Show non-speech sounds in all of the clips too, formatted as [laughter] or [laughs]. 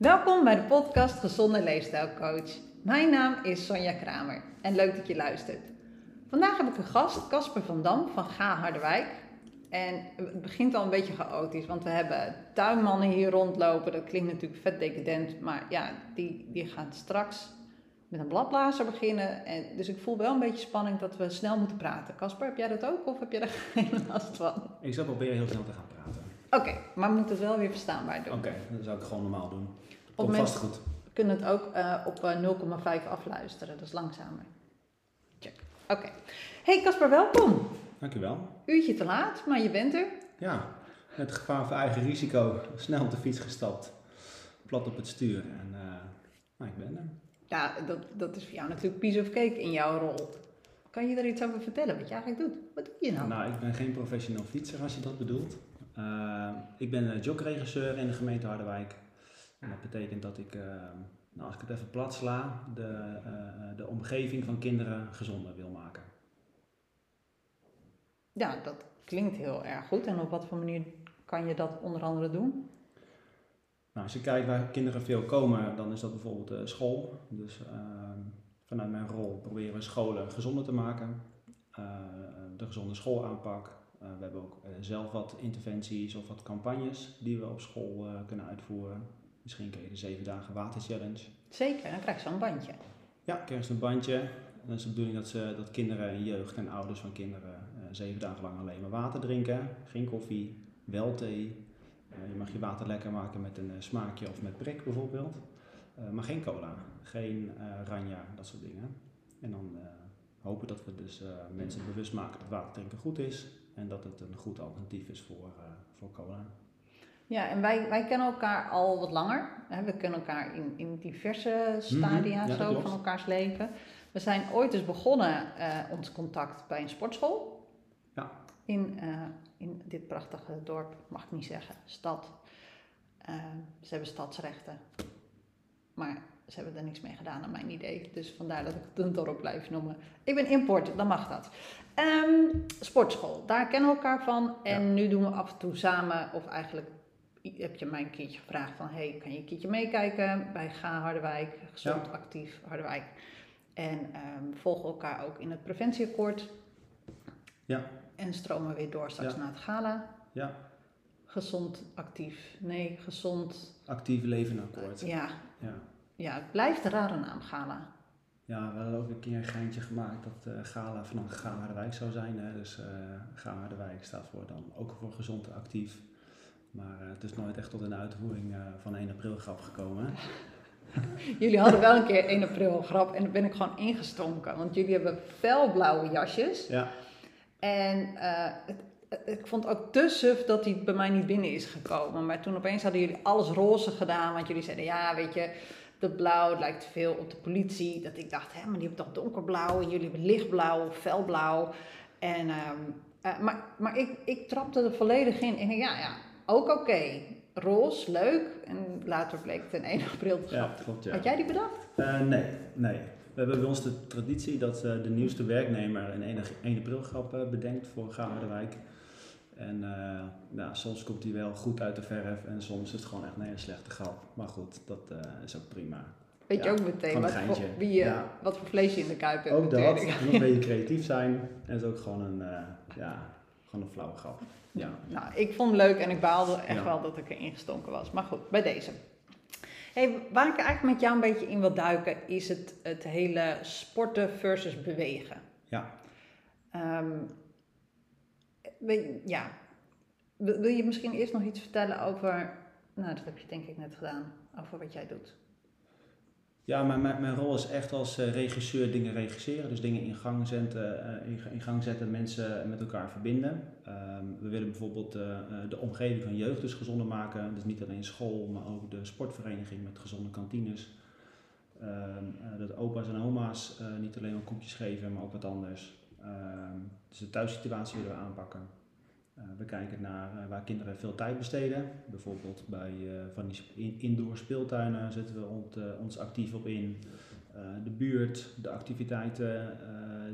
Welkom bij de podcast Gezonde Leefstijlcoach. Mijn naam is Sonja Kramer en leuk dat je luistert. Vandaag heb ik een gast, Casper van Dam van Ga Harderwijk. En het begint al een beetje chaotisch, want we hebben tuinmannen hier rondlopen. Dat klinkt natuurlijk vet decadent, maar ja, die, die gaan straks met een bladblazer beginnen. En, dus ik voel wel een beetje spanning dat we snel moeten praten. Casper, heb jij dat ook of heb jij er [laughs] geen last van? Ik zal proberen heel snel te gaan praten. Oké, maar we moeten het wel weer verstaanbaar doen. Oké, dat zou ik gewoon normaal doen. Op kunnen het ook eh, op eh, 0,5 afluisteren, dat is langzamer. Check. Oké. Hey Casper, welkom. Dankjewel. Uurtje te laat, maar je bent er. Ja, met gevaar voor eigen risico snel op de fiets gestapt. Plat op het stuur en eh, nou, ik ben er. Ja, dat, dat is voor jou natuurlijk piece of cake in jouw rol. Kan je er iets over vertellen wat je eigenlijk doet? Wat doe je nou? Nou, ik ben geen professional fietser als je dat bedoelt. Eh, ik ben uh, jogregisseur in de gemeente Harderwijk. En dat betekent dat ik, eh, nou, als ik het even plat sla, de, eh, de omgeving van kinderen gezonder wil maken. Ja, dat klinkt heel erg goed. En op wat voor manier kan je dat onder andere doen? Nou, als je kijkt waar kinderen veel komen, dan is dat bijvoorbeeld eh, school. Dus ehm, vanuit mijn rol proberen we scholen gezonder te maken. Eh, de gezonde schoolaanpak. Eh, we hebben ook eh, zelf wat interventies of wat campagnes die we op school eh, kunnen uitvoeren. Misschien ken je de 7 dagen water challenge. Zeker, dan krijg je zo'n bandje. Ja, krijg je een bandje. Dat is de bedoeling dat, ze, dat kinderen en jeugd en ouders van kinderen eh, zeven dagen lang alleen maar water drinken. Geen koffie, wel thee. Eh, je mag je water lekker maken met een eh, smaakje of met prik bijvoorbeeld. Maar geen cola, geen ranja, dat soort dingen. En dan hopen dat we dus mensen bewust maken dat water drinken goed is. En dat het een goed alternatief is voor, voor cola. Ja, en wij, wij kennen elkaar al wat langer. We kennen elkaar in, in diverse stadia Mhm, zo van elkaars leven. We zijn ooit eens begonnen, eh, ons contact, bij een sportschool. Ja. In, eh, in dit prachtige dorp, mag ik niet zeggen, stad. Eh, ze hebben stadsrechten. Maar ze hebben er niks mee gedaan, naar mijn idee. Dus vandaar dat ik het een dorp blijf noemen. Ik ben import, dan mag dat. Ehm, sportschool, daar kennen we elkaar van. En nu doen we af en toe samen, of eigenlijk heb je mij een keertje gevraagd van... hey, kan je een keertje meekijken bij Ga Harderwijk, Gezond Actief Harderwijk. En ehm, volgen elkaar ook in het preventieakkoord. Ja. En stromen weer door straks Ja. naar het gala. Ja, Gezond actief. Nee, gezond. actief leven akkoord. Ja, Ja. ja, het blijft een rare naam, gala. Ja, we hadden ook een keer een geintje gemaakt dat eh Gala van een Ga Harderwijk zou zijn. Hè. Dus eh Ga Harderwijk staat voor dan ook voor gezond actief. Maar eh, het is nooit echt tot een uitvoering eh, van 1 april grap gekomen. [laughs] Jullie hadden wel een keer 1 april grap en daar ben ik gewoon ingestonken. Want jullie hebben felblauwe jasjes. Ja, En eh, het, ik vond ook te suf dat hij bij mij niet binnen is gekomen. Maar toen opeens hadden jullie alles roze gedaan. Want jullie zeiden, ja, weet je, dat blauw het lijkt veel op de politie. Dat ik dacht, hè, maar die hebben toch donkerblauw. En jullie hebben lichtblauw, felblauw. En, ehm, eh, maar maar ik, ik trapte er volledig in. En ik ja, ja, ook oké. Roze, leuk. En later bleek het een 1 [laughs] april te ja klopt ja. Had jij die bedacht? Eh, nee, nee. We hebben bij ons de traditie dat eh, de nieuwste werknemer een 1, 1 april grap eh, bedenkt voor Ga Harderwijk. En nou, soms komt die wel goed uit de verf en soms is het gewoon echt een hele slechte grap. Maar goed, dat is ook prima. Weet je ook meteen wat voor, wie, Ja. wat voor vlees je in de kuip hebt Ook dat, natuurlijk. en nog een beetje creatief zijn. En het is ook gewoon een, ja, gewoon een flauwe grap. Ja. Nou, ik vond het leuk en ik baalde echt Ja. wel dat ik erin gestonken was. Maar goed, bij deze. Hey, waar ik eigenlijk met jou een beetje in wil duiken, is het, het hele sporten versus bewegen. Ja. Weet- ja. Wil je misschien eerst nog iets vertellen over, nou dat heb je denk ik net gedaan, over wat jij doet. Ja, mijn, mijn rol is echt als eh, regisseur dingen regisseren. Dus dingen in gang zetten, eh, in, gang zetten mensen met elkaar verbinden. Ehm, we willen bijvoorbeeld eh, de omgeving van jeugd dus gezonder maken. Dus niet alleen school, maar ook de sportvereniging met gezonde kantines. Ehm, eh, dat opa's en oma's niet alleen maar koekjes geven, maar ook wat anders. Ehm, dus de thuissituatie willen we aanpakken. Eh, we kijken naar eh, waar kinderen veel tijd besteden. Bijvoorbeeld bij eh, van die indoor speeltuinen zetten we ons actief op in. De buurt, de activiteiten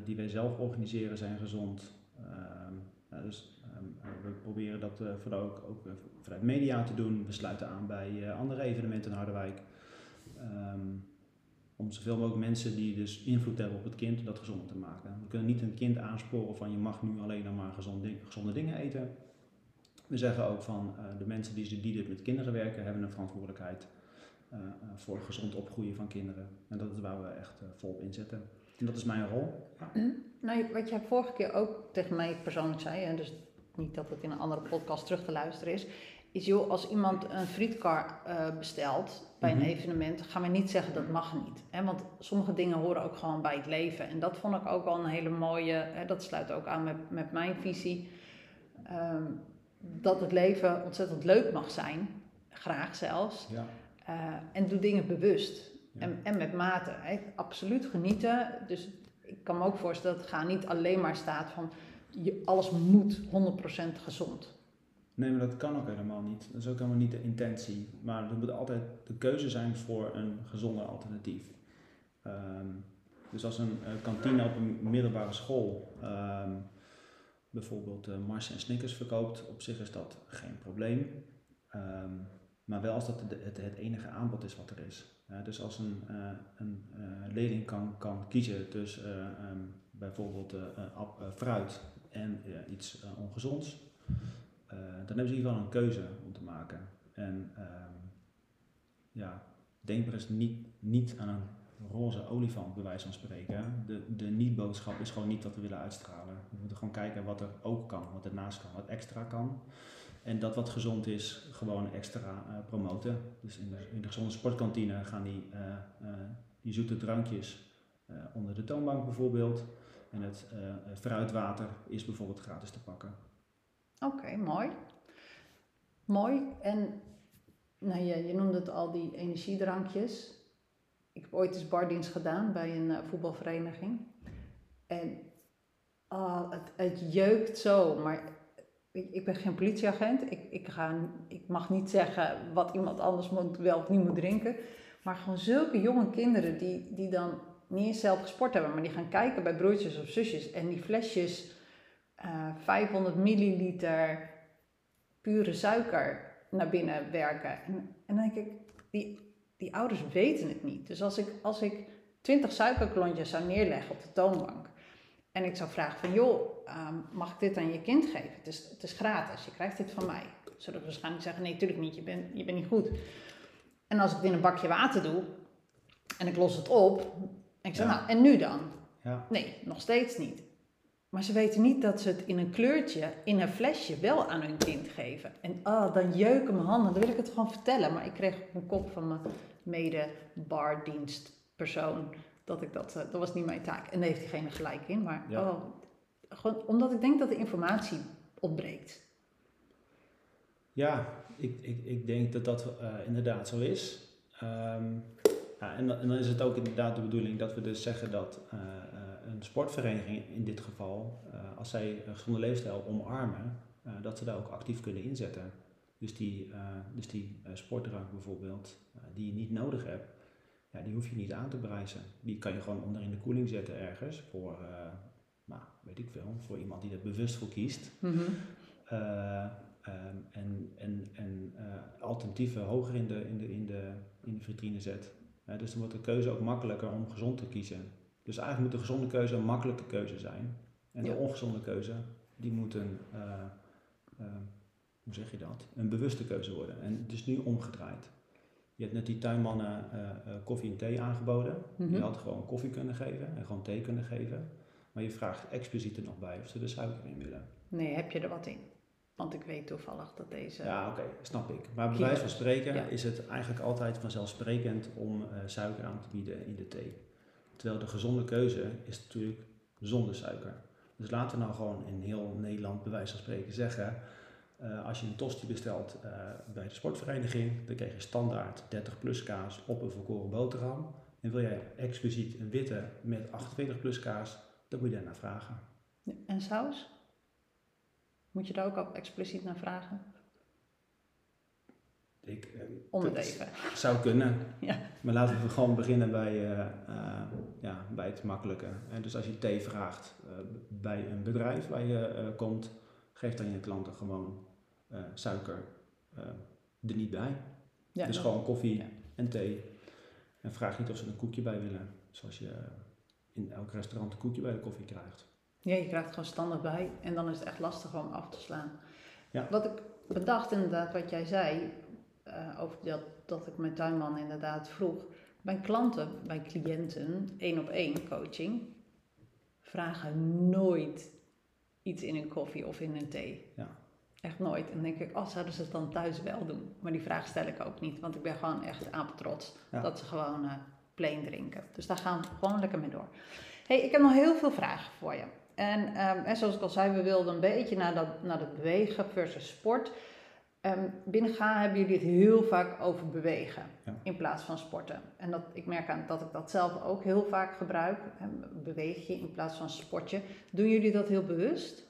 die wij zelf organiseren zijn gezond. Ehm, dus, eh, we proberen dat vooral ook, ook vanuit media te doen. We sluiten aan bij andere evenementen in Harderwijk. Ehm, om zoveel mogelijk mensen die dus invloed hebben op het kind, dat gezonder te maken. We kunnen niet een kind aansporen van je mag nu alleen maar gezonde, dingen eten. We zeggen ook van de mensen die, die dit met kinderen werken, hebben een verantwoordelijkheid uh, voor gezond opgroeien van kinderen. En dat is waar we echt uh, volop inzetten. En dat is mijn rol. Ja. Nou, wat jij vorige keer ook tegen mij persoonlijk zei, en dus niet dat het in een andere podcast terug te luisteren is, is joh, als iemand een frietkar uh, bestelt bij een mhm. evenement, gaan we niet zeggen dat mag niet. Hè? Want sommige dingen horen ook gewoon bij het leven. En dat vond ik ook wel een hele mooie, hè, dat sluit ook aan met, met mijn visie, um, dat het leven ontzettend leuk mag zijn, graag zelfs. Ja. Uh, en doe dingen bewust en, en met mate. Hè. Absoluut genieten. Dus ik kan me ook voorstellen dat het gaan niet alleen maar staat van je, alles moet 100% gezond. Nee, maar dat kan ook helemaal niet. Dat is ook helemaal niet de intentie. Maar er moet altijd de keuze zijn voor een gezonder alternatief. Um, dus als een uh, kantine op een middelbare school um, bijvoorbeeld uh, Mars en Snickers verkoopt, op zich is dat geen probleem. Um, maar wel als dat het, enige aanbod is wat er is. dus als een, uh, een leerling kan, kan kiezen tussen bijvoorbeeld fruit en iets ongezonds, dan hebben ze in ieder geval een keuze om te maken. En um, ja, denk maar eens niet, niet aan een roze olifant, bij wijze van spreken. De, de niet-boodschap is gewoon niet wat we willen uitstralen. We moeten gewoon kijken wat er ook kan, wat ernaast kan, wat extra kan. En dat wat gezond is, gewoon extra uh, promoten. Dus in de, in de gezonde sportkantine gaan die, uh, die zoete drankjes onder de toonbank bijvoorbeeld. En het fruitwater is bijvoorbeeld gratis te pakken. Oké, mooi. Mooi. En nou, je, je noemde het al, die energiedrankjes. Ik heb ooit eens bardienst gedaan bij een voetbalvereniging. En oh, het, het jeukt zo, maar ik, ben geen politieagent. Ik, ik, ga, ik mag niet zeggen wat iemand anders moet, wel of niet moet drinken. Maar gewoon zulke jonge kinderen die, die dan niet eens zelf gesport hebben, maar die gaan kijken bij broertjes of zusjes en die flesjes uh, eh, 500 milliliter pure suiker naar binnen werken. En, en dan denk ik, die, die ouders weten het niet. Dus als ik, als ik 20 suikerklontjes zou neerleggen op de toonbank en ik zou vragen van, joh, ehm, mag ik dit aan je kind geven? Het is, het is gratis, je krijgt dit van mij. Zullen we waarschijnlijk zeggen, nee, natuurlijk niet, je bent, je bent niet goed. En als ik het in een bakje water doe en ik los het op, en ik zeg, nou, en nu dan? Ja. Nee, nog steeds niet. Maar ze weten niet dat ze het in een kleurtje, in een flesje wel aan hun kind geven. En ah, dan jeuken mijn handen, dan wil ik het gewoon vertellen. Maar ik kreeg op mijn kop van mijn mede-bardienstpersoon dat ik dat, uh, dat was niet mijn taak. En daar heeft diegene gelijk in. Maar oh, gewoon omdat ik denk dat de informatie ontbreekt. Ja, ik, ik, ik denk dat dat uh, inderdaad zo is. Um, ja, en, dan, en, dan is het ook inderdaad de bedoeling dat we dus zeggen dat uh, een sportvereniging in dit geval, als zij een gezonde leefstijl omarmen, dat ze daar ook actief kunnen inzetten. Dus die, dus die sportdrank bijvoorbeeld, die je niet nodig hebt, ja, die hoef je niet aan te prijzen. Die kan je gewoon onder in de koeling zetten ergens voor, nou, weet ik veel, voor iemand die er bewust voor kiest. Mm en en, en uh, alternatieven hoger in de, in de, in de, in de vitrine zet. dus dan wordt de keuze ook makkelijker om gezond te kiezen. Dus eigenlijk moet de gezonde keuze een makkelijke keuze zijn. En de ongezonde keuze, die moet een, hoe zeg je dat, een bewuste keuze worden. En het is nu omgedraaid. Je hebt net die tuinmannen uh, koffie en thee aangeboden. Mm Je had gewoon koffie kunnen geven en gewoon thee kunnen geven. Maar je vraagt expliciet er nog bij of ze er suiker in willen. Nee, heb je er wat in? Want ik weet toevallig dat deze. Ja, oké, snap ik. Maar bij wijze van spreken is het eigenlijk altijd vanzelfsprekend om suiker aan te bieden in de thee. Terwijl de gezonde keuze is natuurlijk zonder suiker. Dus laten we nou gewoon in heel Nederland bij wijze van spreken zeggen uh, als je een tosti bestelt uh, bij de sportvereniging, dan krijg je standaard 30 plus kaas op een volkoren boterham. En wil jij expliciet een witte met 28 plus kaas, dan moet je daar naar vragen. En saus? Moet je daar ook al expliciet naar vragen? Ik, uh, Om het even. Zou kunnen. ja. Maar laten we gewoon beginnen bij, ja, bij het makkelijke. En dus als je thee vraagt bij een bedrijf waar je komt, geef dan je klanten gewoon eh, suiker eh, er niet bij. Ja, dus gewoon koffie ja. en thee. En vraag niet of ze een koekje bij willen. Zoals je in elk restaurant een koekje bij de koffie krijgt. Ja, je krijgt gewoon standaard bij en dan is het echt lastig om af te slaan. Ja. Wat ik bedacht inderdaad, wat jij zei, eh, over dat, dat ik mijn tuinman inderdaad vroeg. Mijn klanten, mijn cliënten, één op één coaching, vragen nooit iets in een koffie of in een thee. Ja. Echt nooit. En dan denk ik, oh, zouden ze het dan thuis wel doen? Maar die vraag stel ik ook niet, want ik ben gewoon echt apetrots Ja. dat ze gewoon eh plain drinken. Dus daar gaan we gewoon lekker mee door. hey, ik heb nog heel veel vragen voor je. En, ehm, en zoals ik al zei, we wilden een beetje naar dat, naar dat bewegen versus sport. Ehm binnen GA hebben jullie het heel vaak over bewegen Ja. in plaats van sporten. En dat, ik merk aan dat ik dat zelf ook heel vaak gebruik. hè, Beweeg je in plaats van sportje. Doen jullie dat heel bewust?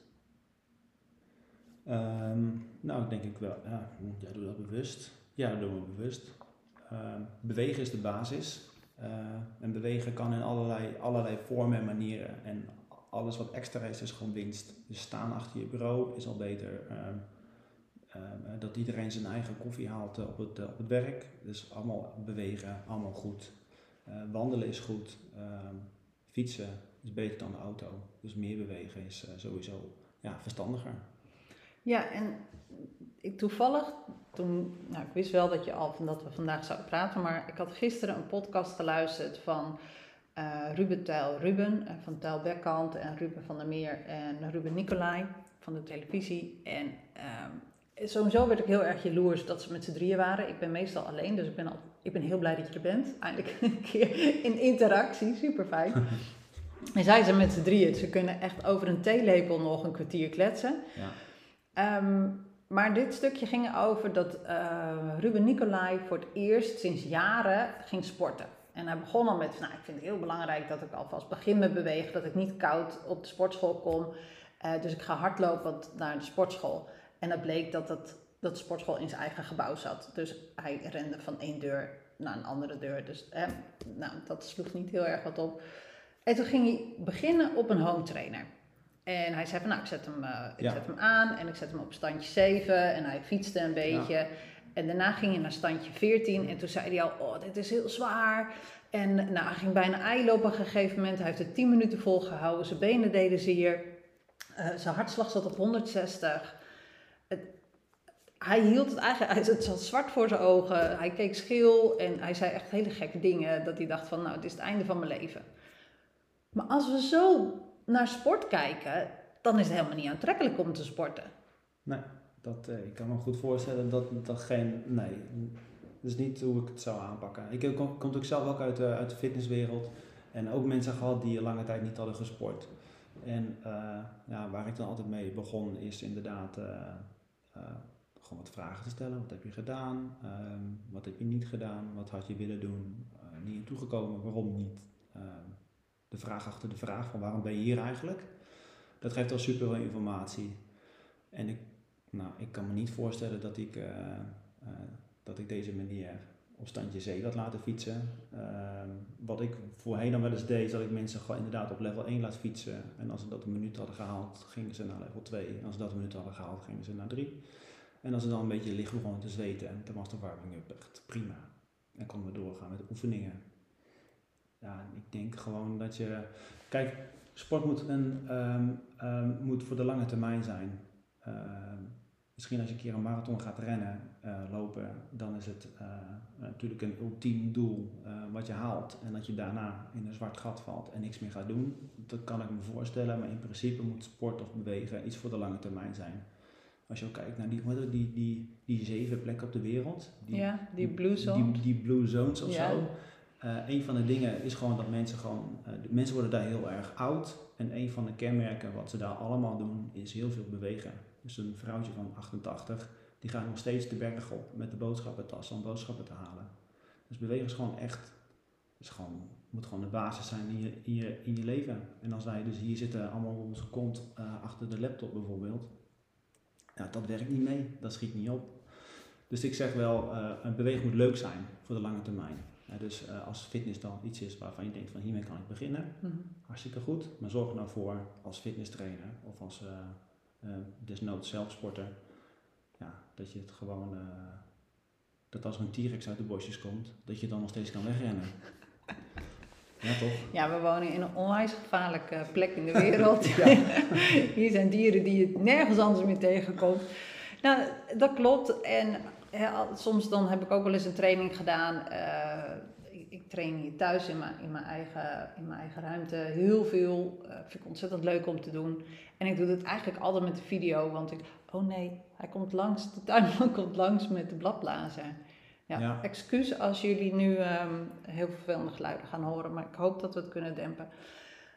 Ehm, nou, denk ik wel. Ja, jij doet dat bewust. Ja, dat doen we bewust. Ehm, bewegen is de basis. En bewegen kan in allerlei, allerlei vormen en manieren. En alles wat extra is, is gewoon winst. Dus staan achter je bureau is al beter. Ehm, ehm, dat iedereen zijn eigen koffie haalt eh, op, het, eh, op het werk. Dus allemaal bewegen, allemaal goed. Eh, wandelen is goed. Ehm, fietsen is beter dan de auto. Dus meer bewegen is eh, sowieso ja, verstandiger. Ja, en ik toevallig, toen, nou ik wist wel dat, je al, dat we vandaag zouden praten, maar ik had gisteren een podcast geluisterd van Ruben Tijl Ruben, van Tijl Bekkant en Ruben van der Meer en Ruben Nicolai van de televisie. En ehm, sowieso werd ik heel erg jaloers dat ze met z'n drieën waren. Ik ben meestal alleen, dus ik ben, al, ik ben heel blij dat je er bent. Eindelijk [laughs] een keer in interactie, super fijn. [laughs] En zij zijn met z'n drieën, ze kunnen echt over een theelepel nog een kwartier kletsen. Ja. Ehm, maar dit stukje ging over dat eh, Ruben Nicolai voor het eerst sinds jaren ging sporten. En hij begon al met, nou, ik vind het heel belangrijk dat ik alvast begin met bewegen, dat ik niet koud op de sportschool kom. Eh, dus ik ga hardlopen naar de sportschool. En dat bleek dat, dat de sportschool in zijn eigen gebouw zat. Dus hij rende van één deur naar een andere deur. Dus nou, dat sloeg niet heel erg wat op. En toen ging hij beginnen op een home trainer. En hij zei van, nou, ik zet hem, eh, ik Ja. zet hem aan en ik zet hem op standje 7 en hij fietste een beetje. En daarna ging hij naar standje 14 en toen zei hij al, oh, dit is heel zwaar. En nou, hij ging bijna eilopen op een gegeven moment. Hij heeft het 10 minuten volgehouden, zijn benen deden zeer. Eh, zijn hartslag zat op 160. Hij hield het eigenlijk, het zat zwart voor zijn ogen. Hij keek scheel en hij zei echt hele gekke dingen. Dat hij dacht van, nou, het is het einde van mijn leven. Maar als we zo naar sport kijken, dan is het helemaal niet aantrekkelijk om te sporten. Nee, dat, eh, ik kan me goed voorstellen dat dat geen. Nee, dat is niet hoe ik het zou aanpakken. Ik heb- kom, kom ook zelf ook uit de, uit de fitnesswereld. En ook mensen gehad die lange tijd niet hadden gesport. En eh, ja, waar ik dan altijd mee begon, is inderdaad eh, eh, gewoon wat vragen te stellen. Wat heb je gedaan? Ehm, wat heb je niet gedaan? Wat had je willen doen? Eh, niet naartoe gekomen, waarom niet? Ehm, de vraag achter de vraag van waarom ben je hier eigenlijk? Dat geeft al super veel informatie. En ik, nou, ik kan me niet voorstellen dat ik, eh, eh, dat ik deze manier op standje 7 had laten fietsen. Ehm, wat ik voorheen dan wel eens deed, is dat ik mensen gewoon inderdaad op level 1 laat fietsen. En als ze dat een minuut hadden gehaald, gingen ze naar level 2. En als ze dat een minuut hadden gehaald, gingen ze naar 3. En als ze dan een beetje licht begonnen te zweten, en dan was de warming-up echt prima. En konden we doorgaan met de oefeningen. Ja, ik denk gewoon dat je... Kijk, sport moet, een, ehm, ehm, moet voor de lange termijn zijn. Ehm, misschien als je een keer een marathon gaat rennen, eh, lopen, dan is het eh, natuurlijk een ultiem doel eh, wat je haalt. En dat je daarna in een zwart gat valt en niks meer gaat doen. Dat kan ik me voorstellen, maar in principe moet sport of bewegen iets voor de lange termijn zijn. Als je ook kijkt naar die, die, die, die zeven plekken op de wereld. Die, ja, die blue zone. Die, die blue zones of Ja. zo. Eh, een van de dingen is gewoon dat mensen gewoon, eh, de mensen worden daar heel erg oud. En een van de kenmerken wat ze daar allemaal doen, is heel veel bewegen. Dus een vrouwtje van 88, die gaat nog steeds de berg op met de boodschappentas om boodschappen te halen. Dus bewegen is gewoon echt, is gewoon, moet gewoon de basis zijn in je, in je, in je leven. En als wij dus hier zitten, allemaal op onze kont eh, achter de laptop bijvoorbeeld, ja, dat werkt niet mee, dat schiet niet op. Dus ik zeg wel, eh, een bewegen moet leuk zijn voor de lange termijn. Dus eh, als fitness dan iets is waarvan je denkt van hiermee kan ik beginnen, Mhm. hartstikke goed. Maar zorg er nou voor als fitnesstrainer of als eh, desnoods zelf sporten. Ja, dat je het gewoon, dat als er een T-Rex uit de bosjes komt, dat je dan nog steeds kan wegrennen. Ja, toch? Ja, we wonen in een onwijs gevaarlijke plek in de [laughs] wereld. Hier zijn dieren die je nergens anders meer tegenkomt. Nou, dat klopt. En soms dan heb ik ook wel eens een training gedaan. Uh, ik, ik, train hier thuis in mijn, in, mijn eigen, in mijn eigen ruimte heel veel. Uh, vind ik ontzettend leuk om te doen. En ik doe het eigenlijk altijd met de video. Want ik, oh nee, hij komt langs, de tuinman [laughs] komt langs met de bladblazer. Ja, ja. excuus als jullie nu um, heel vervelende geluiden gaan horen, maar ik hoop dat we het kunnen dempen.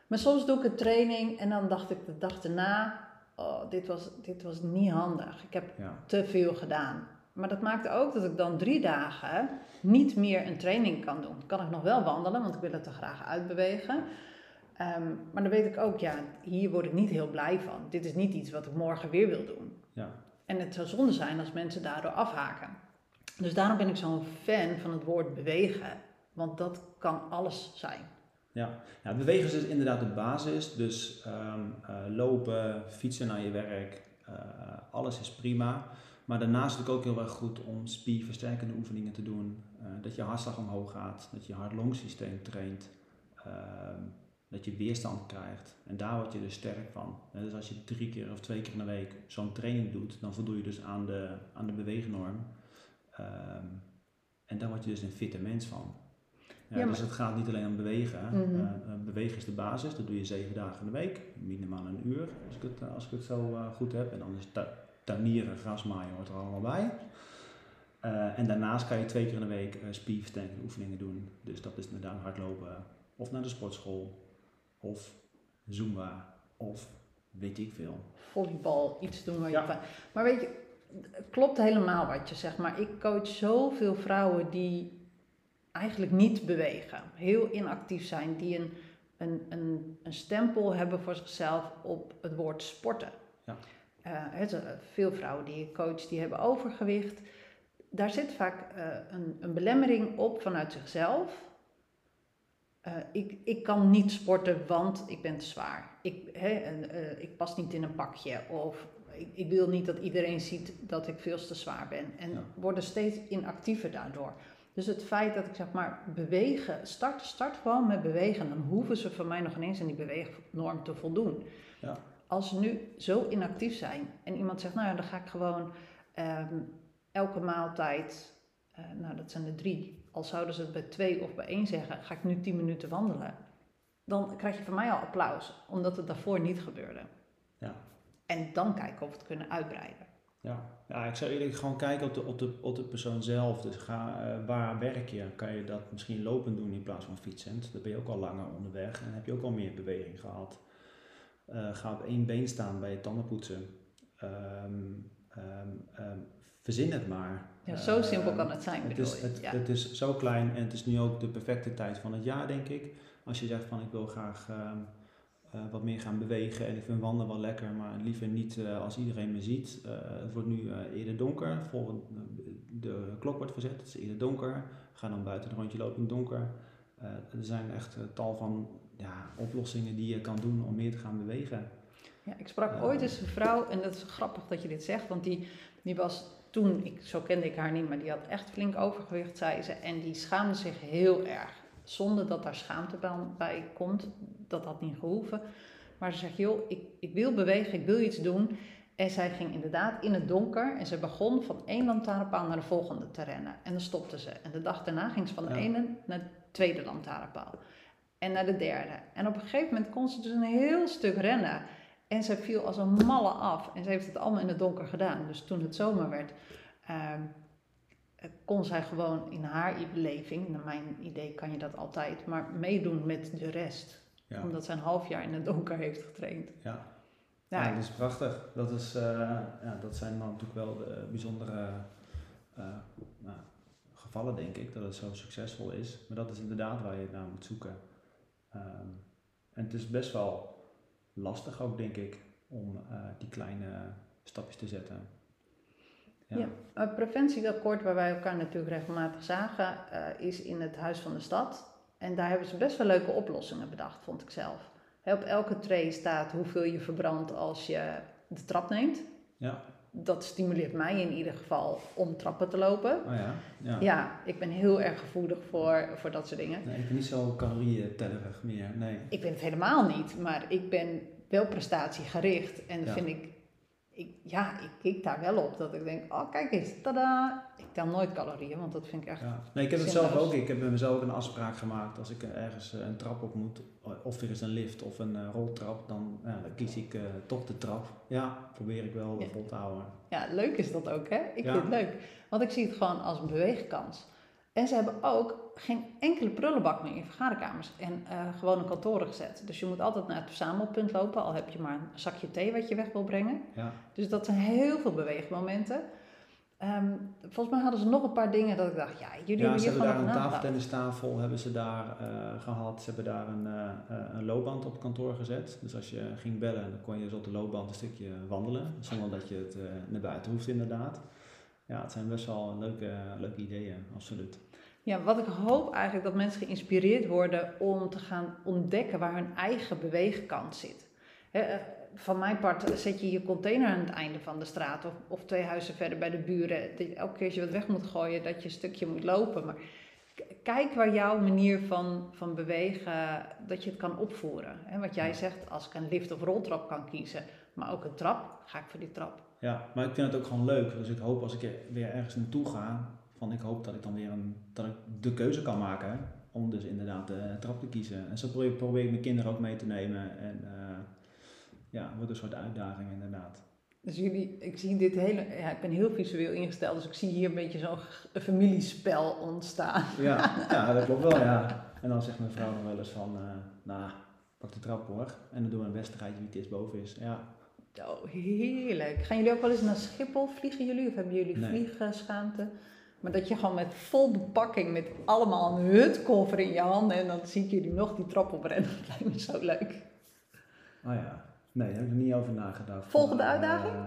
Maar soms doe ik een training en dan dacht ik de dag erna, oh, dit was, dit was niet handig. Ik heb te veel gedaan. Maar dat maakte ook dat ik dan drie dagen niet meer een training kan doen. Kan ik nog wel wandelen, want ik wil het er graag uitbewegen. Um, maar dan weet ik ook, ja, hier word ik niet heel blij van. Dit is niet iets wat ik morgen weer wil doen. Ja. En het zou zonde zijn als mensen daardoor afhaken. Dus daarom ben ik zo'n fan van het woord bewegen. Want dat kan alles zijn. Ja, ja bewegen is dus inderdaad de basis. Dus um, uh, lopen, fietsen naar je werk, uh, alles is prima. Maar daarnaast is het ook heel erg goed om spierversterkende oefeningen te doen. Uh, dat je hartslag omhoog gaat, dat je hart-longsysteem traint. Ehm, dat je weerstand krijgt. En daar word je dus sterk van. dus als je drie keer of twee keer in de week zo'n training doet, dan voldoe je dus aan de, aan de beweegnorm. Um, en daar word je dus een fitte mens van. Ja, Dus het gaat niet alleen om bewegen. Mm -hmm. uh, bewegen is de basis, dat doe je zeven dagen in de week, minimaal een uur, als ik het, als ik het zo uh, goed heb. En dan is tuinieren, grasmaaien hoort er allemaal bij. Uh, en daarnaast kan je twee keer in de week spierversterkende oefeningen doen. Dus dat is inderdaad hardlopen, of naar de sportschool, of zumba, of weet ik veel. Volleybal, iets doen waar je... Ja. Maar weet je, klopt helemaal wat je zegt, maar ik coach zoveel vrouwen die eigenlijk niet bewegen, heel inactief zijn, die een, een, een, een stempel hebben voor zichzelf op het woord sporten. Ja. Uh, veel vrouwen die ik coach, die hebben overgewicht. Daar zit vaak uh, een, een belemmering op vanuit zichzelf. Uh, ik, ik kan niet sporten, want ik ben te zwaar. Ik, ik pas niet in een pakje. Of ik, ik, wil niet dat iedereen ziet dat ik veel te zwaar ben. En ja. worden steeds inactiever daardoor. Dus het feit dat ik zeg maar bewegen, start, start gewoon met bewegen. Dan hoeven ze van mij nog ineens aan die beweegnorm te voldoen. Ja. Als ze nu zo inactief zijn en iemand zegt, nou ja, dan ga ik gewoon um, elke maaltijd, uh, nou dat zijn er drie, al zouden ze het bij twee of bij één zeggen, ga ik nu tien minuten wandelen. Dan krijg je van mij al applaus, omdat het daarvoor niet gebeurde. Ja. En dan kijken of we het kunnen uitbreiden. Ja, ja ik zou eerlijk gewoon kijken op de, op de, op de persoon zelf. Dus ga, uh, waar werk je? Kan je dat misschien lopend doen in plaats van fietsend? Dan ben je ook al langer onderweg en heb je ook al meer beweging gehad. Uh, ga op één been staan bij je tandenpoetsen. Um, um, um, verzin het maar. Ja, zo simpel kan het zijn. Het is, het, ja. het is zo klein en het is nu ook de perfecte tijd van het jaar, denk ik. Als je zegt van ik wil graag uh, wat meer gaan bewegen. En ik vind wandelen wel lekker, maar liever niet uh, als iedereen me ziet. Uh, het wordt nu eerder donker. Voor de klok wordt gezet, het is eerder donker. Ga dan buiten een rondje lopen in het donker. er zijn echt tal van ja, oplossingen die je kan doen om meer te gaan bewegen. Ja, ik sprak ooit eens een vrouw, en dat is grappig dat je dit zegt, want die, die was toen, ik, zo kende ik haar niet, maar die had echt flink overgewicht, zei ze. En die schaamde zich heel erg zonder dat daar schaamte bij komt. Dat had niet gehoeven. Maar ze zegt, joh, ik, ik wil bewegen, ik wil iets doen. En zij ging inderdaad in het donker en ze begon van één lantaarnpaal naar de volgende te rennen. En dan stopte ze. En de dag daarna ging ze van de ene naar de tweede lantaarnpaal. En naar de derde. En op een gegeven moment kon ze dus een heel stuk rennen. En ze viel als een malle af. En ze heeft het allemaal in het donker gedaan. Dus toen het zomer werd, ehm, kon zij gewoon in haar beleving, naar mijn idee kan je dat altijd, maar meedoen met de rest. Omdat zij een half jaar in het donker heeft getraind. Ja, ja, dat is prachtig. Dat, is, uh, ja, dat zijn dan natuurlijk wel de bijzondere uh, nou, gevallen, denk ik, dat het zo succesvol is. Maar dat is inderdaad waar je naar moet zoeken. Um, en het is best wel lastig ook, denk ik, om die kleine stapjes te zetten. Ja. Het preventieakkoord waar wij elkaar natuurlijk regelmatig zagen, uh, is in het Huis van de Stad. En daar hebben ze best wel leuke oplossingen bedacht, vond ik zelf. op elke tray staat hoeveel je verbrandt als je de trap neemt. Ja. Dat stimuleert mij in ieder geval om trappen te lopen. Oh ja. Ja. Ja, ik ben heel erg gevoelig voor, voor dat soort dingen. Nee, ik ben niet zo calorieëntellerig meer. Nee. Ik ben het helemaal niet, maar ik ben wel prestatiegericht. En Ja. vind ik, ik, ja, ik kijk daar wel op. Dat ik denk, oh kijk eens, tada. Ik tel nooit calorieën, want dat vind ik echt... Ja. Nee, ik heb het zelf ook. Ik heb met mezelf ook een afspraak gemaakt. Als ik eh, ergens eh, een trap op moet, of er is een lift of een eh, roltrap, dan, ja, dan kies ik eh, toch de trap. Ja, probeer ik wel Ja. vol te houden. Ja, leuk is dat ook, hè? Ik vind het leuk. Want ik zie het gewoon als een beweegkans. En ze hebben ook geen enkele prullenbak meer in vergaderkamers en eh gewone kantoren gezet. Dus je moet altijd naar het verzamelpunt lopen, al heb je maar een zakje thee wat je weg wil brengen. Ja. Dus dat zijn heel veel beweegmomenten. Ehm, volgens mij hadden ze nog een paar dingen dat ik dacht, ja, jullie Ja, hebben hier gewoon daar een tafeltennistafel hebben ze daar eh, gehad. Ze hebben daar een, eh, een loopband op het kantoor gezet. Dus als je ging bellen, dan kon je dus op de loopband een stukje wandelen. Zonder dat je het naar buiten hoeft inderdaad. Ja, het zijn best wel leuke, leuke ideeën, absoluut. Ja, wat ik hoop eigenlijk dat mensen geïnspireerd worden om te gaan ontdekken waar hun eigen beweegkant zit. Eh, van mijn part zet je je container aan het einde van de straat of, of twee huizen verder bij de buren. Elke keer als je wat weg moet gooien, dat je een stukje moet lopen. Maar kijk waar jouw manier van, van bewegen, dat je het kan opvoeren. Hè, wat jij zegt, als ik een lift of roltrap kan kiezen, maar ook een trap, ga ik voor die trap. Ja, maar ik vind het ook gewoon leuk. Dus ik hoop als ik er weer ergens naartoe ga, van ik hoop dat ik dan weer een, dat ik de keuze kan maken om dus inderdaad de trap te kiezen. En zo probeer, probeer ik mijn kinderen ook mee te nemen. En eh, ja, het wordt een soort uitdaging inderdaad. Dus jullie, ik zie dit hele, ja, ik ben heel visueel ingesteld, dus ik zie hier een beetje zo'n familiespel ontstaan. Ja, [laughs] ja, dat klopt wel, ja. En dan zegt mijn vrouw nog wel eens van, eh nou, pak de trap hoor. En dan doen we een wedstrijdje wie het eerst boven is. Ja, Oh, heerlijk. Gaan jullie ook wel eens naar Schiphol? Vliegen jullie of hebben jullie Nee. vliegschaamte? Maar dat je gewoon met vol bepakking, met allemaal een hutkoffer in je handen en dan zie ik jullie nog die trap oprennen. [laughs] Dat lijkt me zo leuk. oh ja. Nee, daar heb ik er niet over nagedacht. Volgende Maar, uitdaging? eh,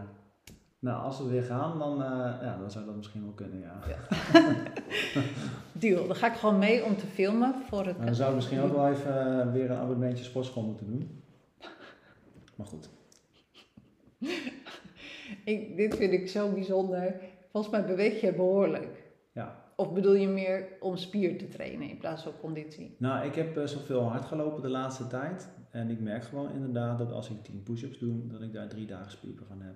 nou, als we weer gaan, dan, eh, ja, dan zou dat misschien wel kunnen, ja. [laughs] Deal. Dan ga ik gewoon mee om te filmen voor het... Maar dan zou ik misschien ook wel even eh, weer een abonnementje sportschool moeten doen. Maar goed. [laughs] Ik, dit vind ik zo bijzonder. Volgens mij beweeg je behoorlijk. Ja. Of bedoel je meer om spier te trainen in plaats van conditie? Nou, ik heb best wel veel hard gelopen de laatste tijd. En ik merk gewoon inderdaad dat als ik 10 push-ups doe, dat ik daar drie dagen spierpijn van heb.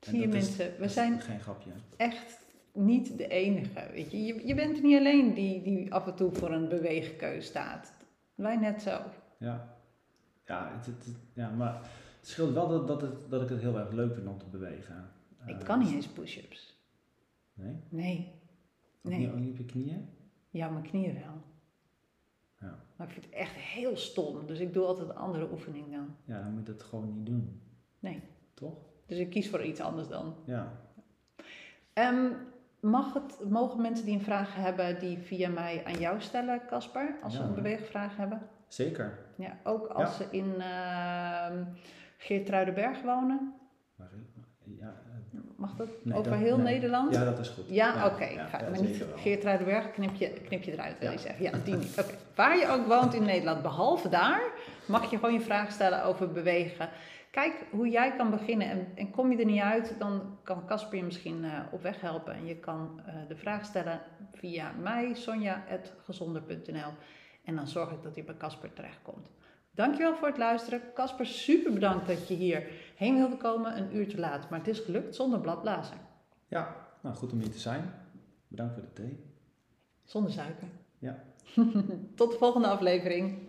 Zie je dat is- mensen, we zijn Geen grapje. echt niet de enige. Weet je? Je, je bent niet alleen die, die af en toe voor een beweegkeus staat. Wij net zo. Ja. Ja, het, ja maar het scheelt wel dat, dat, het, dat ik het heel erg leuk vind om te bewegen. Ik Eh, kan niet eens push-ups. Nee? Nee. Nee. ook niet op je knieën? Ja, mijn knieën wel. Ja. Maar ik vind het echt heel stom. Dus ik doe altijd een andere oefening dan. Ja, dan moet je het gewoon niet doen. Nee. Toch? Dus ik kies voor iets anders dan. Ja. Ehm, mag het, mogen mensen die een vraag hebben die via mij aan jou stellen, Casper? Als ze een beweegvraag hebben? Zeker. Ja, ook als Ja. ze in ehm Geertruidenberg wonen? Maar, ja, Mag dat Nee, over dat- heel nee. Nederland? ja, dat is goed. Ja, oké. ja, ja, maar niet. Geertruidenberg, knip je, knip je eruit, wil je zeggen. Ja, die niet. Oké. Waar je ook woont in Nederland, behalve daar, mag je gewoon je vraag stellen over bewegen. Kijk hoe jij kan beginnen en, en kom je er niet uit, dan kan Casper je misschien eh, op weg helpen. En je kan eh, de vraag stellen via mij, sonja.gezonder.nl. En dan zorg ik dat hij bij Casper terechtkomt. Dankjewel voor het luisteren. Casper, super bedankt dat je hier heen wilde komen, een uur te laat. Maar het is gelukt zonder bladblazen, Ja, nou goed om hier te zijn. Bedankt voor de thee. zonder suiker. Ja. [laughs] Tot de volgende aflevering.